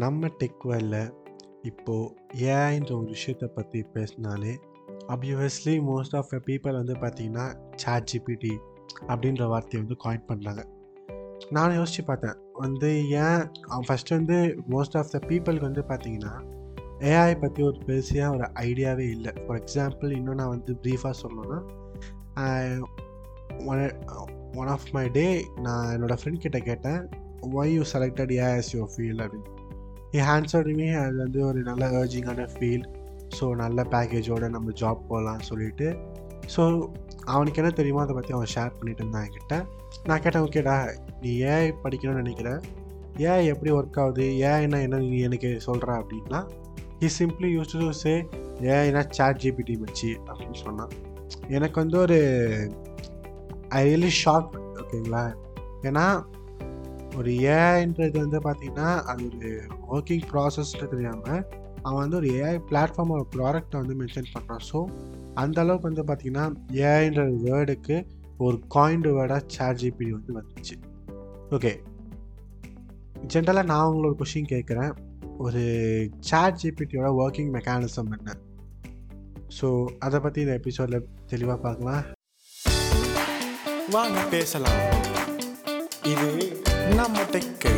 நம்ம டெக் வேர்ல்டில் இப்போது ஏஐன்ற ஒரு விஷயத்தை பற்றி பேசினாலே obviously most of the people வந்து பார்த்தீங்கன்னா சாட் ஜிபிடி அப்படின்ற வார்த்தையை வந்து காயின் பண்ணுறாங்க நான் யோசித்து பார்த்தேன். வந்து ஏன் ஃபஸ்ட்டு வந்து மோஸ்ட் ஆஃப் த பீப்புளுக்கு வந்து பார்த்தீங்கன்னா ஏஐ பற்றி ஒரு பெருசியாக ஒரு ஐடியாவே இல்லை. ஃபார் எக்ஸாம்பிள் இன்னும் நான் வந்து ப்ரீஃபாக சொல்லணும்னா ஒன் ஆஃப் மை டே நான் என்னோடய ஃப்ரெண்ட் கிட்ட கேட்டேன் why you selected AIs you feel அப்படின்னு. ஹி அது வந்து ஒரு நல்ல ஏர்ஜிங்கான ஃபீல் ஸோ நல்ல பேக்கேஜோடு நம்ம ஜாப் போகலாம் சொல்லிட்டு. ஸோ அவனுக்கு என்ன தெரியுமோ அதை பற்றி அவன் ஷேர் பண்ணிட்டு இருந்தான் என்கிட்ட. நான் கேட்டேன் ஓகேடா நீ ஏஐ படிக்கணும்னு நினைக்கிற? ஏஐ எப்படி ஒர்க் ஆகுது? ஏஐனா என்ன நீ எனக்கு சொல்கிற அப்படின்னா he simply used to say ஏஐனா chat GPT வச்சு அப்படின்னு சொன்னான். எனக்கு வந்து ஒரு ஐ ரியலி ஷாக் ஓகேங்களா ஏன்னா ஒரு ஏஐன்றது வந்து பார்த்திங்கன்னா அது ஒரு ஒர்க்கிங் ப்ராசஸ்ன்னு தெரியாமல் அவன் வந்து ஒரு ஏஐ பிளாட்ஃபார்ம் ஒரு ப்ராடக்ட்டை வந்து மென்ஷன் பண்ணுறான் ஸோ அந்த அளவுக்கு வந்து பார்த்திங்கன்னா ஏஐன்ற வேர்டுக்கு ஒரு காயின்டு வேர்டாக சேட் ஜிபிடி வந்து வந்துச்சு. ஓகே ஜென்ரலாக நான் உங்களோட கொஷின் கேட்குறேன் ஒரு சேட் ஜிபிடியோட ஒர்க்கிங் மெக்கானிசம் என்ன? ஸோ அதை பற்றி இந்த எபிசோடில் தெளிவாக பார்க்கலாம். வாங்க பேசலாம். இது நம்ம tech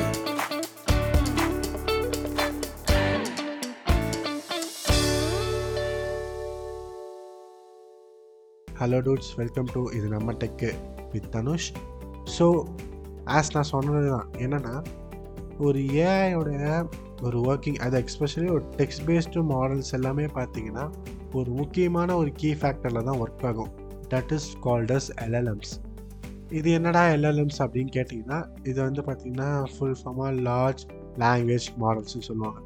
hello dudes welcome to இது நம்ம tech with Dhanush so as நான் சொன்னது தான் என்னென்னா ஒரு ஏஐயோட ஒரு ஒர்க்கிங் அது எக்ஸ்பெஷலி ஒரு டெக்ஸ்ட் பேஸ்டு மாடல்ஸ் எல்லாமே பார்த்தீங்கன்னா ஒரு முக்கியமான ஒரு கீ ஃபேக்டரில் தான் ஒர்க் ஆகும். தட் இஸ் கால்டஸ் எல்எல்எம்ஸ் இது என்னடா எல்எல்எம்ஸ் அப்படின்னு கேட்டிங்கன்னா இது வந்து பார்த்திங்கன்னா ஃபுல் ஃபார்மாக லார்ஜ் லாங்குவேஜ் மாடல்ஸ்னு சொல்லுவாங்க.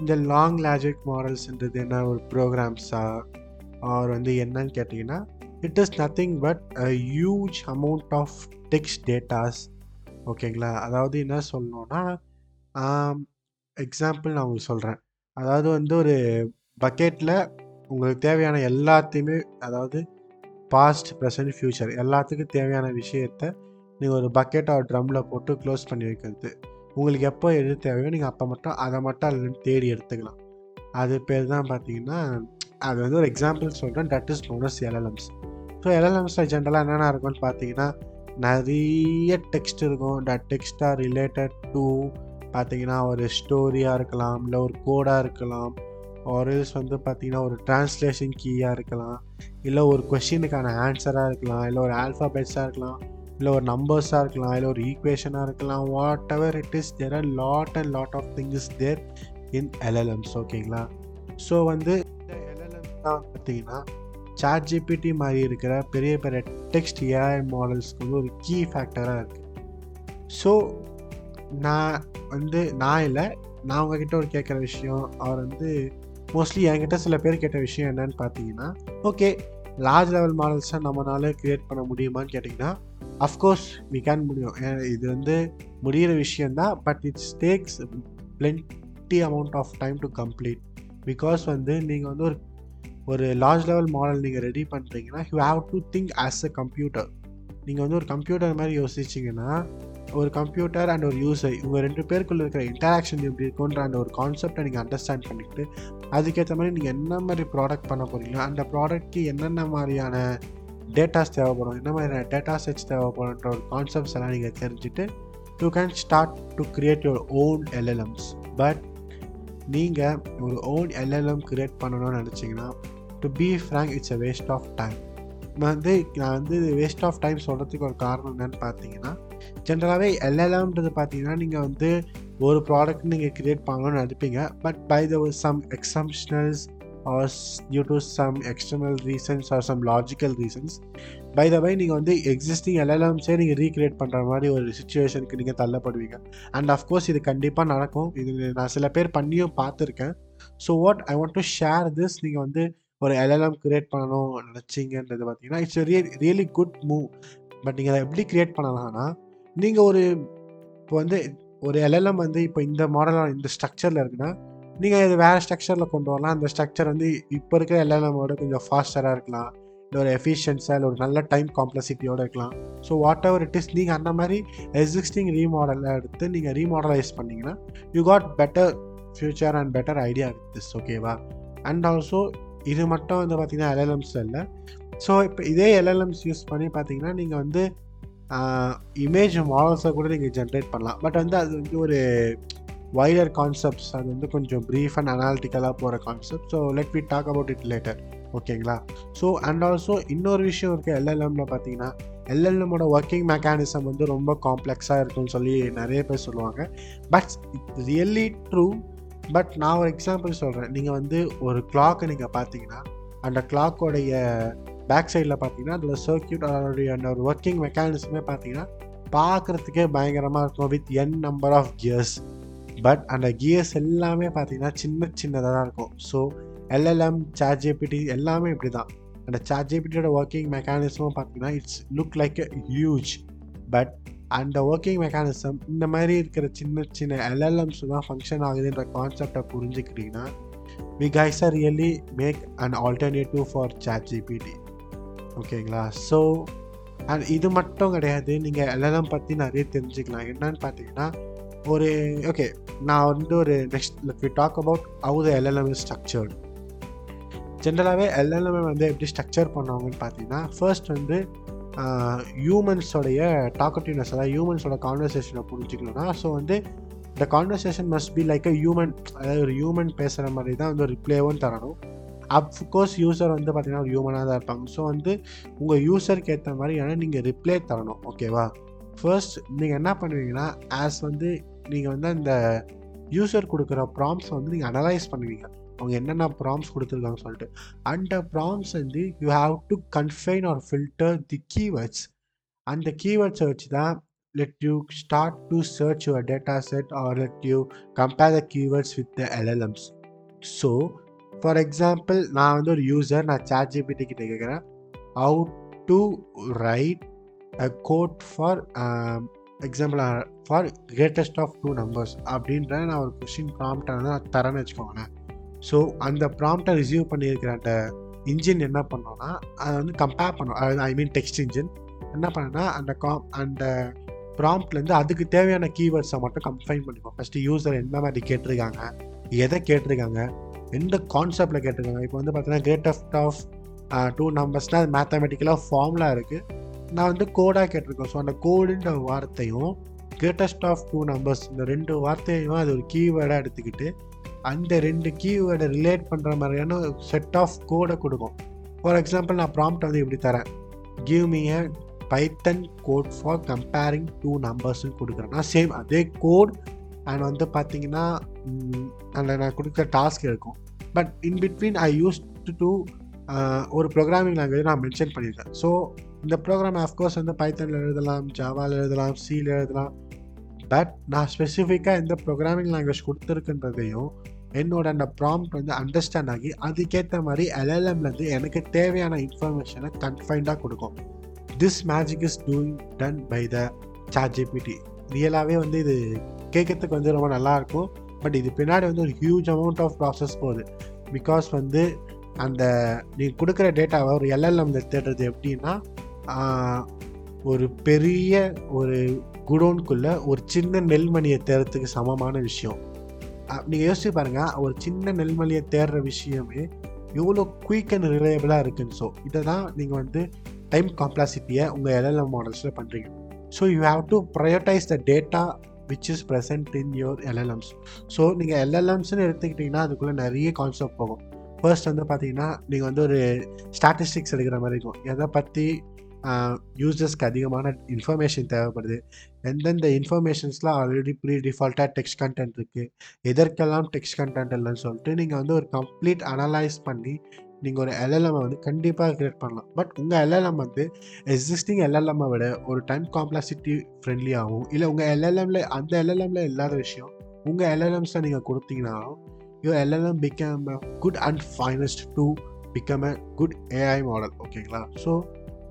இந்த லாங் லாஜிக் மாடல்ஸ்ன்றது என்ன ஒரு ப்ரோக்ராம்ஸா ஆர் வந்து என்னன்னு கேட்டிங்கன்னா it is nothing but a huge amount of text datas ஓகேங்களா அதாவது என்ன சொல்லணும்னா எக்ஸாம்பிள் நான் உங்களுக்கு சொல்கிறேன் அதாவது வந்து ஒரு பக்கெட்டில் உங்களுக்கு தேவையான எல்லாத்தையுமே அதாவது பாஸ்ட் ப்ரெசன்ட் ஃப்யூச்சர் எல்லாத்துக்கும் தேவையான விஷயத்த நீங்கள் ஒரு பக்கெட் ஒரு ட்ரம்மில் போட்டு க்ளோஸ் பண்ணி வைக்கிறது. உங்களுக்கு எப்போ எது தேவையோ நீங்கள் அப்போ மட்டும் அதை மட்டும் அதுலேருந்து தேடி எடுத்துக்கலாம். அது பேர் தான் பார்த்தீங்கன்னா அது வந்து ஒரு எக்ஸாம்பிள் சொல்கிறேன் that is known as LLMs so எல்எல்எம்ஸில் ஜென்ரலாக என்னென்ன இருக்கும்னு பார்த்தீங்கன்னா நிறைய டெக்ஸ்ட் இருக்கும். தட் டெக்ஸ்டாக ரிலேட்டட் டு பார்த்தீங்கன்னா ஒரு ஸ்டோரியாக இருக்கலாம் இல்லை ஒரு கோடாக இருக்கலாம். ஆர்எல்ஸ் வந்து பார்த்தீங்கன்னா ஒரு டிரான்ஸ்லேஷன் கீயாக இருக்கலாம். இல்லை ஒரு கொஷினுக்கான ஆன்சராக இருக்கலாம். இல்லை ஒரு ஆல்ஃபாபெட்ஸாக இருக்கலாம். இல்லை ஒரு நம்பர்ஸாக இருக்கலாம். இல்லை ஒரு ஈக்குவேஷனாக இருக்கலாம். Whatever it is there are lot and lot of things there in LLMs ஓகேங்களா ஸோ வந்து இந்த எல்எல்எம்ஸ் தான் பார்த்தீங்கன்னா சாட் ஜிபிடி மாதிரி இருக்கிற பெரிய பெரிய டெக்ஸ்ட் ஏஐ மாடல்ஸ்க்கு வந்து ஒரு கீ ஃபேக்டராக இருக்குது ஸோ நான் வந்து நான் இல்லை நான் உங்ககிட்ட ஒரு கேட்குற விஷயம். அவர் வந்து மோஸ்ட்லி என்கிட்ட சில பேர் கேட்ட விஷயம் என்னன்னு பார்த்தீங்கன்னா ஓகே லார்ஜ் லெவல் மாடல்ஸை நம்மளால க்ரியேட் பண்ண முடியுமான்னு கேட்டிங்கன்னா அஃப்கோர்ஸ் வி கேன் முடியும். இது வந்து முடிகிற விஷயந்தான் but it's takes plenty amount of time to complete because வந்து நீங்கள் வந்து ஒரு ஒரு லார்ஜ் லெவல் மாடல் நீங்கள் ரெடி பண்ணுறீங்கன்னா you have to think as a computer நீங்கள் வந்து ஒரு கம்ப்யூட்டர் மாதிரி யோசிச்சிங்கன்னா ஒரு கம்ப்யூட்டர் அண்ட் ஒரு யூசர் இவங்க ரெண்டு பேருக்குள்ள இருக்கிற இன்டராக்ஷன் எப்படி இருக்குன்ற அந்த ஒரு கான்செப்டை நீங்கள் அண்டர்ஸ்டாண்ட் பண்ணிக்கிட்டு அதுக்கேற்ற மாதிரி நீங்கள் என்ன மாதிரி ப்ராடக்ட் பண்ண போகிறீங்களோ அந்த ப்ராடக்ட்க்கு என்னென்ன மாதிரியான டேட்டாஸ் தேவைப்படும் என்ன மாதிரியான டேட்டா செட்ஸ் தேவைப்படும்ன்ற ஒரு கான்செப்ட்ஸ் எல்லாம் நீங்கள் தெரிஞ்சுட்டு you can start to create your own LLMs but நீங்கள் ஒரு ஓன் எல்எல்எம் கிரியேட் பண்ணணும்னு நினச்சிங்கன்னா to be frank it's a waste of time வந்து நான் வந்து வேஸ்ட் ஆஃப் டைம் சொல்கிறதுக்கு ஒரு காரணம் என்னன்னு பார்த்தீங்கன்னா ஜென்ரலாகவே எல்எல்எம்ன்றது பார்த்தீங்கன்னா நீங்கள் வந்து ஒரு ப்ராடக்ட் நீங்கள் க்ரியேட் பண்ணணும்னு நினைப்பீங்க. But by the some exceptionals or due to some external reasons or some logical reasons by the way நீங்கள் வந்து எக்ஸிஸ்டிங் எல்எல்எம்ஸே நீங்கள் ரீக்ரியேட் பண்ணுற மாதிரி ஒரு சுச்சுவேஷனுக்கு நீங்கள் தள்ளப்படுவீங்க. அண்ட் அஃப்கோர்ஸ் இது கண்டிப்பாக நடக்கும். இது நான் சில பேர் பண்ணியும் பார்த்துருக்கேன் so what I want to share this நீங்கள் வந்து ஒரு எல்எல்எம் க்ரியேட் பண்ணணும் நினச்சிங்கன்றது பார்த்தீங்கன்னா it's real really good move but நீங்கள் அதை எப்படி க்ரியேட் பண்ணலாம்னா நீங்கள் ஒரு இப்போ வந்து ஒரு எல்எல்எம் வந்து இப்போ இந்த மாடலாக இந்த ஸ்ட்ரக்சரில் இருக்குன்னா நீங்கள் இது வேறு ஸ்ட்ரக்சரில் கொண்டு வரலாம். அந்த ஸ்ட்ரக்சர் வந்து இப்போ இருக்கிற எல்எல்எம்மோட கொஞ்சம் ஃபாஸ்டராக இருக்கலாம். இல்லை ஒரு எஃபிஷியன்ஸாக இல்லை ஒரு நல்ல டைம் காம்ப்ளசிட்டியோடு இருக்கலாம். So whatever it is நீங்கள் அந்த மாதிரி எக்ஸிஸ்டிங் ரீமாடலை எடுத்து நீங்கள் ரீமாடலைஸ் பண்ணிங்கன்னா you got better future and better idea this ஓகேவா அண்ட் ஆல்சோ இது மட்டும் வந்து பார்த்திங்கன்னா எல்எல்எம்ஸ் இல்லை. ஸோ இப்போ இதே எல்எல்எம்ஸ் யூஸ் பண்ணி பார்த்தீங்கன்னா நீங்கள் வந்து இமேஜ் மாடல்ஸை கூட நீங்கள் ஜென்ரேட் பண்ணலாம். பட் வந்து அது வந்து ஒரு வைடர் கான்செப்ட்ஸ் அது வந்து கொஞ்சம் ப்ரீஃப் அண்ட் அனாலிட்டிக்கலாக போகிற concept so let we talk about it later ஓகேங்களா ஸோ அண்ட் ஆல்சோ இன்னொரு விஷயம் இருக்குது எல்எல்எம்ல பார்த்தீங்கன்னா எல்எல்எம்மோட ஒர்க்கிங் மெக்கானிசம் வந்து ரொம்ப காம்ப்ளெக்ஸாக இருக்கும்னு சொல்லி நிறைய பேர் சொல்லுவாங்க. But it really true but நான் ஒரு எக்ஸாம்பிள் சொல்கிறேன் நீங்கள் வந்து ஒரு கிளாக்கை நீங்கள் பார்த்தீங்கன்னா அந்த கிளாக்கோடைய பேக் சைடில் பார்த்தீங்கன்னா அதில் சர்க்கியூட் அதோடைய அந்த ஒரு ஒர்க்கிங் மெக்கானிசமே பார்த்தீங்கன்னா பார்க்குறதுக்கே பயங்கரமாக இருக்கும். With N number of gears but அந்த கியர்ஸ் எல்லாமே பார்த்தீங்கன்னா சின்ன சின்னதாக தான் இருக்கும். ஸோ எல்எல்எம் சாட் ஜிபிடி எல்லாமே இப்படி தான் அந்த சாட் ஜிபிடியோட ஒர்க்கிங் மெக்கானிசமும் பார்த்தீங்கன்னா it's look like a huge but அந்த ஒர்க்கிங் மெக்கானிசம் இந்த மாதிரி இருக்கிற சின்ன சின்ன எல்எல்எம்ஸ் தான் ஃபங்க்ஷன் ஆகுதுன்ற கான்செப்டை புரிஞ்சுக்கிட்டிங்கன்னா we guys are really make an alternative for chat GPT ஓகேங்களா? ஸோ அண்ட் இது மட்டும் கிடையாது. நீங்கள் எல்எல்எம் பற்றி நிறைய தெரிஞ்சுக்கலாம். என்னன்னு பார்த்தீங்கன்னா ஒரு ஓகே நான் வந்து ஒரு next let we talk about how the LLM is structured ஜென்ரலாகவே எல்எல்எம் வந்து எப்படி ஸ்ட்ரக்சர் பண்ணுவாங்கன்னு பார்த்தீங்கன்னா ஃபர்ஸ்ட் வந்து ஹியூமன்ஸோடைய டாக்கட்டிவ்னஸ் அதாவது ஹியூமன்ஸோட கான்வர்சேஷனை புரிஞ்சுக்கணும்னா ஸோ வந்து இந்த conversation must be like a human அதாவது ஒரு ஹியூமன் பேசுகிற மாதிரி தான் வந்து ஒரு ரிப்ளேவும் தரணும். அஃப்கோர்ஸ் யூசர் வந்து பார்த்தீங்கன்னா ஒரு ஹியூமனாக தான் இருப்பாங்க. ஸோ வந்து உங்கள் யூசருக்கு ஏற்ற மாதிரி ஏன்னா நீங்கள் ரிப்ளை தரணும். ஓகேவா ஃபர்ஸ்ட் நீங்கள் என்ன பண்ணுவீங்கன்னா ஆஸ் வந்து நீங்கள் வந்து அந்த யூசர் கொடுக்குற ப்ராம்ஸ் வந்து நீங்கள் அனலைஸ் பண்ணுவீங்க. அவங்க என்னென்ன ப்ராம்ஸ் கொடுத்துருக்காங்கன்னு சொல்லிட்டு. அந்த ப்ராம்ஸ் வந்து you have to confine or filter the keywords அந்த கீவேர்ட்ஸை வச்சு தான் let you start to search your data set or let you compare the keywords with the LLMs so for example நான் வந்து ஒரு யூசர் நான் சாட் ஜிபிடி கிட்ட கேட்குறேன் how to write a code for example for greatest of two numbers அப்படின்ற நான் ஒரு question ப்ராம்ப்டை வந்து நான் தரேன்னு வச்சுக்கோங்களேன். ஸோ அந்த ப்ராம்ப்டை ரிசீவ் பண்ணியிருக்கிற அந்த இன்ஜின் என்ன பண்ணோன்னா அதை வந்து கம்பேர் பண்ணும். அதாவது ஐ மீன் டெக்ஸ்ட் இன்ஜின் என்ன பண்ணேன்னா அந்த காம் அந்த ப்ராம்ப்ட்லேருந்து அதுக்கு தேவையான கீவேர்ட்ஸை மட்டும் கம்பைன் பண்ணிப்போம். ஃபஸ்ட்டு யூசர் எந்த மாதிரி கேட்டிருக்காங்க எதை கேட்டிருக்காங்க எந்த கான்செப்டில் கேட்டிருக்காங்க? இப்போ வந்து பார்த்தீங்கன்னா கிரேட்டஸ்ட் ஆஃப் டூ நம்பர்ஸ்னால் அது மேத்தமெட்டிக்கலாக ஃபார்ம்லாம் இருக்குது நான் வந்து கோடாக கேட்டிருக்கேன். ஸோ அந்த கோடுன்ற வார்த்தையும் கிரேட்டஸ்ட் ஆஃப் டூ நம்பர்ஸ் இந்த ரெண்டு வார்த்தையும் அது ஒரு கீவேர்டாக எடுத்துக்கிட்டு அந்த ரெண்டு கீவேர்டை ரிலேட் பண்ணுற மாதிரியான செட் ஆஃப் கோடை கொடுக்கும். ஃபார் எக்ஸாம்பிள் நான் ப்ராம்ப்ட் வந்து இப்படி தரேன். Give me a Python code for comparing two நம்பர்ஸ்னு கொடுக்குறேன்னா சேம் அதே கோட் அண்ட் வந்து பார்த்தீங்கன்னா அதில் நான் கொடுக்குற டாஸ்க் இருக்கும். But in between I use to ஒரு ப்ரோக்ராமிங் லாங்குவேஜ் நான் மென்ஷன் பண்ணியிருக்கேன் ஸோ இந்த ப்ரோக்ராம் அஃப்கோர்ஸ் வந்து பைத்தனில் எழுதலாம் ஜாவாவில் எழுதலாம் சியில் எழுதலாம். பட் நான் ஸ்பெசிஃபிக்காக எந்த ப்ரோக்ராமிங் லாங்குவேஜ் கொடுத்துருக்குன்றதையும் என்னோட அந்த ப்ராம்ப்ட் வந்து அண்டர்ஸ்டாண்ட் ஆகி அதுக்கேற்ற மாதிரி எல்எல்எம்லேருந்து எனக்கு தேவையான இன்ஃபர்மேஷனை கன்ஃபைண்டாக கொடுக்கும். This magic is doing done by the chat GPT ரியலாகவே வந்து இது கேட்கறதுக்கு வந்து ரொம்ப நல்லாயிருக்கும் பட் இது பின்னாடி வந்து ஒரு ஹியூஜ் அமௌண்ட் ஆஃப் ப்ராசஸ் போகுது. பிகாஸ் வந்து அந்த நீங்கள் கொடுக்குற டேட்டாவை ஒரு எல்எல்எம் தேடுறது எப்படின்னா ஒரு பெரிய ஒரு குடோன்குள்ளே ஒரு சின்ன நெல்மணியை தேடுறதுக்கு சமமான விஷயம். நீங்கள் யோசிச்சு பாருங்கள் ஒரு சின்ன நெல்மணியை தேடுற விஷயமே எவ்வளோ குயிக் அண்ட் ரிலையபிளாக இருக்குன்னு. ஸோ இதை தான் நீங்கள் வந்து டைம் காம்ப்ளாசிட்டியை உங்கள் எல்எல்எம் மாடல்ஸில் பண்ணுறீங்க so you have to prioritize the data which is present in your LLMs so நீங்கள் எல்எல்எம்ஸ்னு எடுத்துக்கிட்டிங்கன்னா அதுக்குள்ளே நிறைய கான்செப்ட் போகும். ஃபர்ஸ்ட் வந்து பார்த்தீங்கன்னா நீங்கள் வந்து ஒரு ஸ்டாட்டிஸ்டிக்ஸ் எடுக்கிற மாதிரி இருக்கும். எதை பற்றி யூசர்ஸ்க்கு அதிகமான இன்ஃபர்மேஷன் தேவைப்படுது. எந்தெந்த இன்ஃபர்மேஷன்ஸ்லாம் ஆல்ரெடி ப்ரீ டிஃபால்ட்டாக டெக்ஸ்ட் கண்டென்ட் இருக்குது எதற்கெல்லாம் டெக்ஸ்ட் கண்டென்ட் இல்லைன்னு சொல்லிட்டு நீங்கள் வந்து ஒரு கம்ப்ளீட் அனலைஸ் பண்ணி நீங்கள் ஒரு எல்எல்எம்மை வந்து கண்டிப்பாக க்ரியேட் பண்ணலாம். பட் உங்கள் எல்எல்எம் வந்து எக்ஸிஸ்டிங் எல்எல்எம்மை விட ஒரு டைம் காம்ப்ளெக்சிட்டி ஃப்ரெண்ட்லியாகவும் இல்லை உங்கள் எல்எல்எம்ல அந்த எல்எல்எம்ல இல்லாத விஷயம் உங்கள் எல்எல்எம்ஸை நீங்கள் கொடுத்தீங்கனாலும் your LLM become a good and finest to become a good AI model ஓகேங்களா ஸோ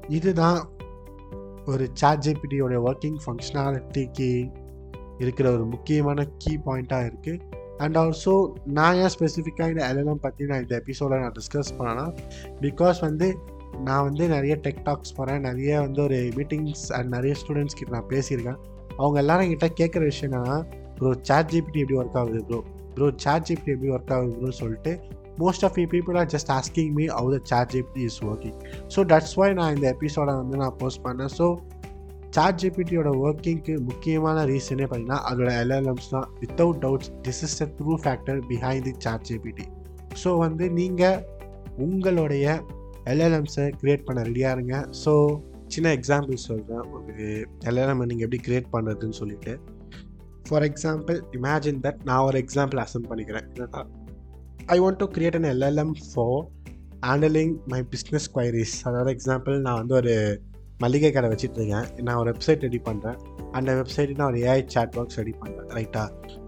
இதுதான் ஒரு சாட் ஜிபிடியோடைய ஒர்க்கிங் ஃபங்க்ஷனாலிட்டிக்கு இருக்கிற ஒரு முக்கியமான கீ பாயிண்ட்டாக இருக்குது அண்ட் ஆல்சோ நான் ஏன் ஸ்பெசிஃபிக்காக இந்த எல்எல்எம் பற்றி நான் இந்த எபிசோட நான் டிஸ்கஸ் பண்ணேன்னா பிகாஸ் வந்து நான் வந்து நிறைய டெக் டாக்ஸ் போகிறேன் நிறைய வந்து ஒரு மீட்டிங்ஸ் அண்ட் நிறைய ஸ்டூடெண்ட்ஸ் கிட்ட நான் பேசியிருக்கேன். அவங்க எல்லாரும் என்கிட்ட கேட்குற விஷயம் என்னன்னா ப்ரோ சாட் ஜிபிடி எப்படி ஒர்க் ஆகுது ப்ரோ ப்ரோ சாட் ஜிபிடி எப்படி ஒர்க் ஆகுது ப்ரோ சொல்லிட்டு most of you people are just asking me how the chat GPT is working so that's why நான் இந்த எபிசோடை வந்து நான் போஸ்ட் பண்ணேன். ஸோ சாட் ஜிபிடியோட ஒர்க்கிங்க்கு முக்கியமான ரீசனே பார்த்தீங்கன்னா அதோட எல்எல்எம்ஸ் தான். Without doubts this is a true factor behind the chat GPT so வந்து நீங்கள் உங்களுடைய எல்எல்எம்ஸை க்ரியேட் பண்ண ரெடியாக இருங்க. ஸோ சின்ன எக்ஸாம்பிள் சொல்கிறேன் ஒரு எல்எல்எம் நீங்கள் எப்படி க்ரியேட் பண்ணுறதுன்னு சொல்லிட்டு. ஃபார் எக்ஸாம்பிள் இமேஜின் தட் நான் ஒரு எக்ஸாம்பிள் அசம் பண்ணிக்கிறேன். I want to create an LLM for handling my business queries அதாவது எக்ஸாம்பிள் நான் வந்து ஒரு மளிகை கடை வச்சுட்டு இருக்கேன் நான் ஒரு வெப்சைட் ரெடி பண்ணுறேன் அந்த வெப்சைட்டு நான் ஒரு ஏஐ சாட் பாக்ஸ் ரெடி பண்ணுறேன் ரைட்டா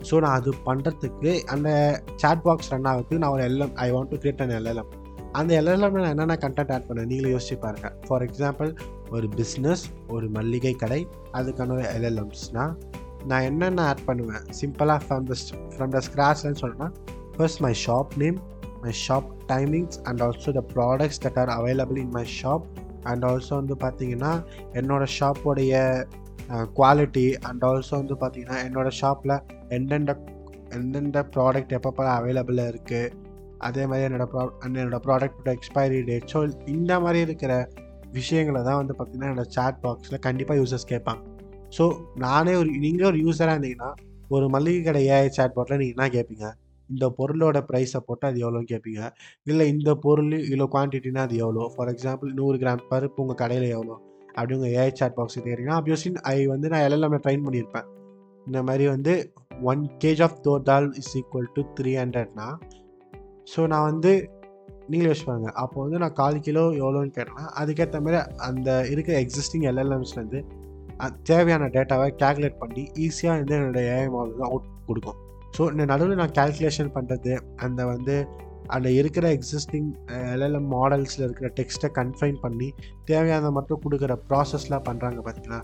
ஸோ நான் அது பண்ணுறதுக்கு அந்த சாட் பாக்ஸ் ரன் ஆகிறதுக்கு நான் ஒரு LM I want to create an LLM அந்த எல்எல்எம் நான் என்னென்ன கண்டென்ட் ஆட் பண்ணேன்? நீங்களே யோசிச்சு பாருங்க. ஃபார் எக்ஸாம்பிள் ஒரு பிஸ்னஸ் ஒரு மல்லிகை கடை அதுக்கான ஒரு எல்எல்எம்ஸ்னால் நான் என்னென்ன ஆட் பண்ணுவேன்? சிம்பிளாக ஃப்ரம் த ஃப்ரம் த ஸ்க்ராச்னு சொன்னேன்னா first my shop name my shop timings and also the products that are available in my shop and also வந்து பார்த்தீங்கன்னா என்னோடய ஷாப்போடைய குவாலிட்டி அண்ட் ஆல்சோ வந்து பார்த்தீங்கன்னா என்னோடய ஷாப்பில் எந்தெந்த எந்தெந்த ப்ராடக்ட் எப்பப்போ அவைலபிளாக இருக்குது அதே மாதிரி என்னோடய ப்ரா என்னோடய ப்ராடக்டோட எக்ஸ்பைரி டேட் ஸோ இந்த மாதிரி இருக்கிற விஷயங்களை தான் வந்து பார்த்திங்கன்னா என்னோட சாட் பாக்ஸில் கண்டிப்பாக யூசர்ஸ் கேட்பாங்க. ஸோ நானே ஒரு நீங்கள் ஒரு யூஸராக இருந்தீங்கன்னா ஒரு மளிகை கடை ஏஐ சாட் பாட்டில் நீங்கள் என்ன கேட்பீங்க இந்த பொருளோட ப்ரைஸை போட்டு அது எவ்வளோன்னு கேட்பீங்க? இல்லை இந்த பொருள் இவ்வளோ குவான்டிட்டினா அது எவ்வளோ? ஃபார் எக்ஸாம்பிள் நூறு கிராம் பருப்பு உங்கள் கடையில் எவ்வளோ? அப்படி உங்கள் ஏஐ சாட் பாக்ஸ் கேட்குறீங்கன்னா அப்யோசின் ஐ வந்து நான் எல்லாம் ட்ரைன் பண்ணியிருப்பேன். இந்த மாதிரி வந்து one kg of toor dal is equal to three ஹண்ட்ரட்னா so நான் வந்து நீங்களே வச்சுப்பாங்க அப்போ வந்து நான் கால் கிலோ எவ்வளோன்னு கேட்டேன்னா அதுக்கேற்ற மாதிரி அந்த இருக்கிற எக்ஸிஸ்டிங் எல்எல்எம்ஸ்லேருந்து தேவையான டேட்டாவை கேல்குலேட் பண்ணி ஈஸியாக வந்து என்னோடய ஏஐ மாடல் அவுட் கொடுக்கும். ஸோ இந்த நடுவில் நான் கேல்குலேஷன் பண்ணுறது அந்த வந்து அந்த இருக்கிற எக்ஸிஸ்டிங் எல்எல்எம் மாடல்ஸில் இருக்கிற டெக்ஸ்ட்டை கன்ஃபைன் பண்ணி தேவையானதை மட்டும் கொடுக்குற ப்ராசஸ்லாம் பண்ணுறாங்க பார்த்தீங்கன்னா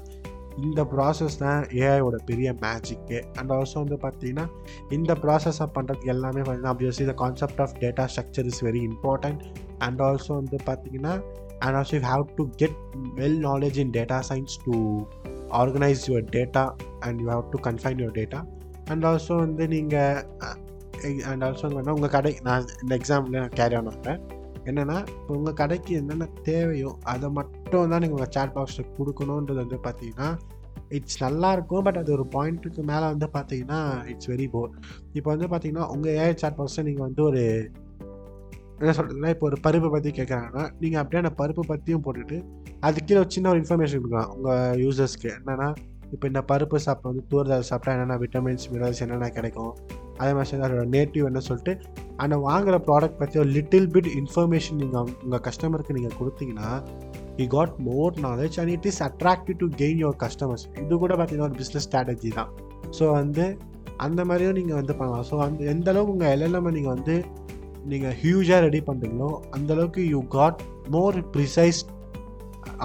இந்த ப்ராசஸ் தான் ஏஐயோட பெரிய மேஜிக்கு அண்ட் ஆல்சோ வந்து பார்த்தீங்கன்னா இந்த ப்ராசஸை பண்ணுறதுக்கு எல்லாமே பார்த்தீங்கன்னா obviously the concept of data structure is very important and also வந்து பார்த்தீங்கன்னா and also you have to get well knowledge in data science to organize your data and you have to confine your data and also வந்து நீங்கள் and also வந்து உங்கள் கடை நான் இந்த example நான் கேரி ஆன் பண்ணுறேன் என்னென்னா இப்போ உங்கள் கடைக்கு என்னென்ன தேவையோ அதை மட்டும் தான் நீங்கள் உங்கள் சேட் பாக்ஸில் கொடுக்கணுன்றது வந்து பார்த்தீங்கன்னா இட்ஸ் நல்லாயிருக்கும் பட் அது ஒரு பாயிண்ட்டுக்கு மேலே வந்து பார்த்தீங்கன்னா இட்ஸ் வெரி போர் இப்போ வந்து பார்த்தீங்கன்னா உங்கள் ஏஐ சாட் பாக்ஸை நீங்கள் வந்து ஒரு என்ன சொல்கிறதுனா இப்போ ஒரு பருப்பு பற்றி கேட்குறாங்கன்னா நீங்கள் அப்படியே அந்த பருப்பு பற்றியும் போட்டுட்டு அது கீழே ஒரு சின்ன ஒரு இன்ஃபர்மேஷன் கொடுக்கலாம். உங்கள் யூசர்ஸ்க்கு என்னென்னா இப்போ இந்த பருப்பு சாப்பிட வந்து தூர்தால் சாப்பிட்டா என்னென்ன விட்டமின்ஸ் மினரல்ஸ் என்னென்ன கிடைக்கும்? அதே மாதிரி அதோட நேட்டிவ் என்ன சொல்லிட்டு அந்த வாங்குகிற ப்ராடக்ட் பற்றி ஒரு லிட்டில் பிட் இன்ஃபர்மேஷன் நீங்கள் உங்கள் கஸ்டமருக்கு நீங்கள் கொடுத்தீங்கன்னா you got more knowledge and it is attractive to gain your customers இது கூட பார்த்தீங்கன்னா ஒரு பிஸ்னஸ் ஸ்ட்ராட்டஜி தான். ஸோ வந்து அந்த மாதிரியும் நீங்கள் வந்து பண்ணலாம். ஸோ அந்த எந்த அளவுக்கு உங்கள் எல்எல்எம் நீங்கள் வந்து நீங்கள் ஹியூஜாக ரெடி பண்ணுறீங்களோ அந்தளவுக்கு you got more precise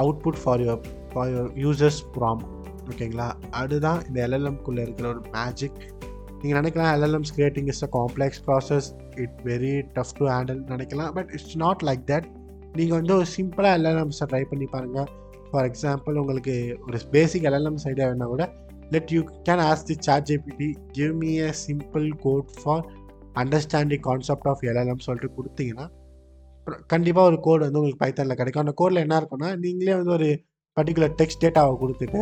output for your for your users from ஓகேங்களா? அதுதான் இந்த எல்எல்எம்குள்ளே இருக்கிற ஒரு மேஜிக் நீங்கள் நினைக்கலாம் LLMs creating is a complex process it very tough to handle நினைக்கலாம். But it's not like that நீங்கள் வந்து ஒரு சிம்பிளாக எல்எல்எம்ஸை ட்ரை பண்ணி பாருங்கள் ஃபார் எக்ஸாம்பிள் உங்களுக்கு ஒரு பேசிக் எல்எல்எம்ஸ் ஐடியா வேணால் கூட let you can ask the ChatGPT give me a simple code for understanding concept of LLM சொல்லிட்டு கொடுத்தீங்கன்னா கண்டிப்பாக ஒரு கோடு வந்து உங்களுக்கு பைத்தனில் கிடைக்கும். அந்த கோடில் என்ன இருக்குன்னா நீங்களே வந்து ஒரு பர்டிகுலர் டெக்ஸ்ட் டேட்டாவை கொடுத்துட்டு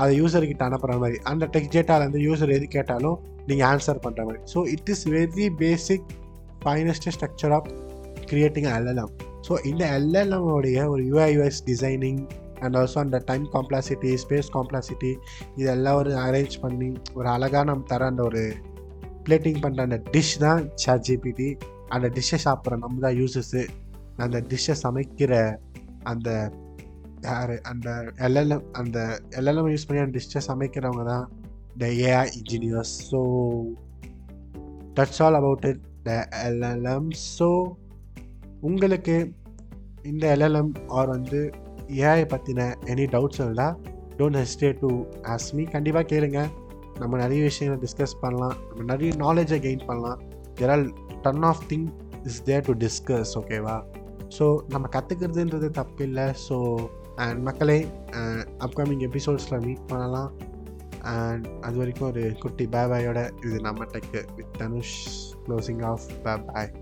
அதை யூசர்கிட்ட அனுப்புகிற மாதிரி. அந்த டெக்ஸ்ட் டேட்டாவிலேருந்து யூசர் எது கேட்டாலும் நீங்கள் ஆன்சர் பண்ணுற மாதிரி. So it is very basic finest structure of creating LLM so இந்த எல்எல்எம்மோடைய ஒரு யூஐயூஎஸ் டிசைனிங் அண்ட் ஆல்சோ அந்த டைம் காம்ப்ளாசிட்டி ஸ்பேஸ் காம்ப்ளாசிட்டி இதெல்லாம் ஒரு அரேஞ்ச் பண்ணி ஒரு அழகாக நம்ம தர அந்த ஒரு பிளேட்டிங் பண்ணுற அந்த டிஷ் தான் சாட் ஜிபிடி அந்த டிஷ்ஷை சாப்பிட்ற நம்ம தான் யூசஸ்ஸு அந்த டிஷ்ஷை சமைக்கிற அந்த யார்? அந்த எல்எல்எம் அந்த எல்எல்எம் யூஸ் பண்ணி அந்த டிஷ்ஷை சமைக்கிறவங்க தான் the AI engineers so that's all about it the LLM so உங்களுக்கு இந்த எல்எல்எம் ஆர் வந்து ஏஐ பற்றின எனி டவுட்ஸ் இருந்தால் don't hesitate to ask me கண்டிப்பாக கேளுங்க. நம்ம நிறைய விஷயங்களை டிஸ்கஸ் பண்ணலாம். நம்ம நிறைய நாலேஜை கெயின் பண்ணலாம். There all ton of thing is there to discuss ஓகேவா ஸோ நம்ம கற்றுக்கிறதுன்றது தப்பு இல்லை. ஸோ அண்ட் மக்களே அப்கமிங் எபிசோட்ஸில் மீட் பண்ணலாம். அண்ட் அது வரைக்கும் ஒரு குட்டி பாய் பாயோட இது நம்ம tech with Dhanush closing off bye